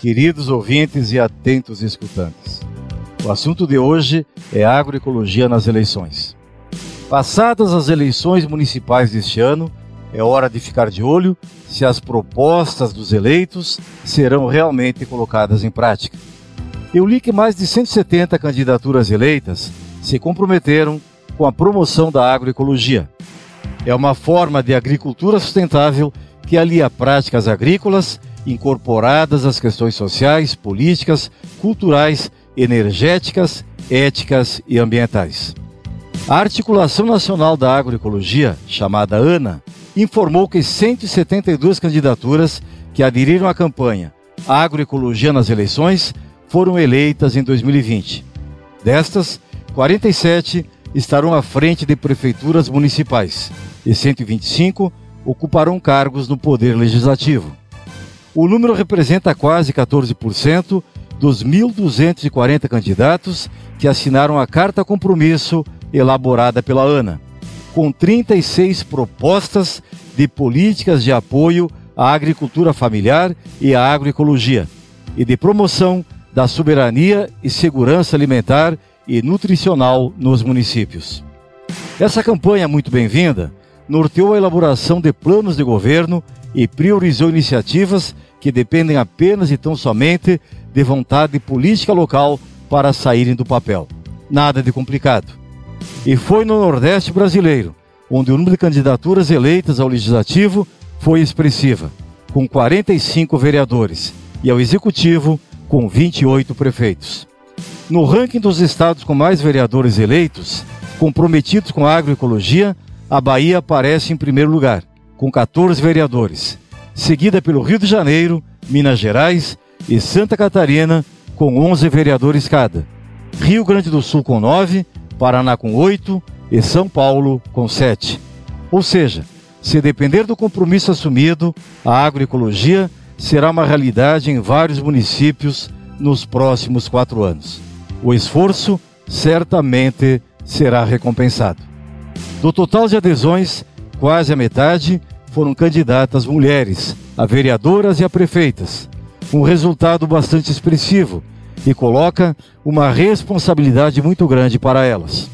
queridos ouvintes e atentos escutantes. O assunto de hoje é agroecologia nas eleições. Passadas as eleições municipais deste ano, é hora de ficar de olho se as propostas dos eleitos serão realmente colocadas em prática. Eu li que mais de 170 candidaturas eleitas se comprometeram com a promoção da agroecologia. É uma forma de agricultura sustentável que alia práticas agrícolas incorporadas às questões sociais, políticas, culturais, energéticas, éticas e ambientais. A Articulação Nacional da Agroecologia, chamada ANA, informou que 172 candidaturas que aderiram à campanha Agroecologia nas eleições foram eleitas em 2020. Destas, 47 estarão à frente de prefeituras municipais e 125 ocuparão cargos no Poder Legislativo. O número representa quase 14% dos 1.240 candidatos que assinaram a carta compromisso elaborada pela ANA, com 36 propostas de políticas de apoio à agricultura familiar e à agroecologia e de promoção da soberania e segurança alimentar e nutricional nos municípios. Essa campanha é muito bem-vinda norteou a elaboração de planos de governo e priorizou iniciativas que dependem apenas e tão somente de vontade política local para saírem do papel. Nada de complicado. E foi no Nordeste brasileiro, onde o número de candidaturas eleitas ao Legislativo foi expressiva, com 45 vereadores, e ao Executivo, com 28 prefeitos. No ranking dos estados com mais vereadores eleitos, comprometidos com a agroecologia, a Bahia aparece em primeiro lugar, com 14 vereadores, seguida pelo Rio de Janeiro, Minas Gerais e Santa Catarina, com 11 vereadores cada. Rio Grande do Sul com 9, Paraná com 8 e São Paulo com 7. Ou seja, se depender do compromisso assumido, a agroecologia será uma realidade em vários municípios nos próximos quatro anos. O esforço certamente será recompensado. Do total de adesões, quase a metade foram candidatas mulheres, a vereadoras e a prefeitas, um resultado bastante expressivo e coloca uma responsabilidade muito grande para elas.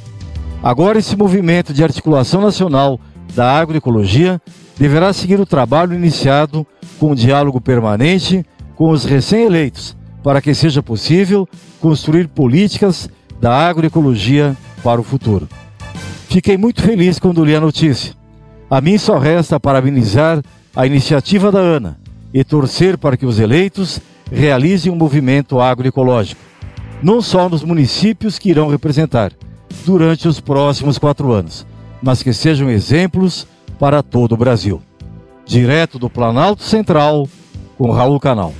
Agora, esse movimento de articulação nacional da agroecologia deverá seguir o trabalho iniciado com um diálogo permanente com os recém-eleitos, para que seja possível construir políticas da agroecologia para o futuro. Fiquei muito feliz quando li a notícia. A mim só resta parabenizar a iniciativa da ANA e torcer para que os eleitos realizem um movimento agroecológico, não só nos municípios que irão representar durante os próximos quatro anos, mas que sejam exemplos para todo o Brasil. Direto do Planalto Central, com Raul Canal.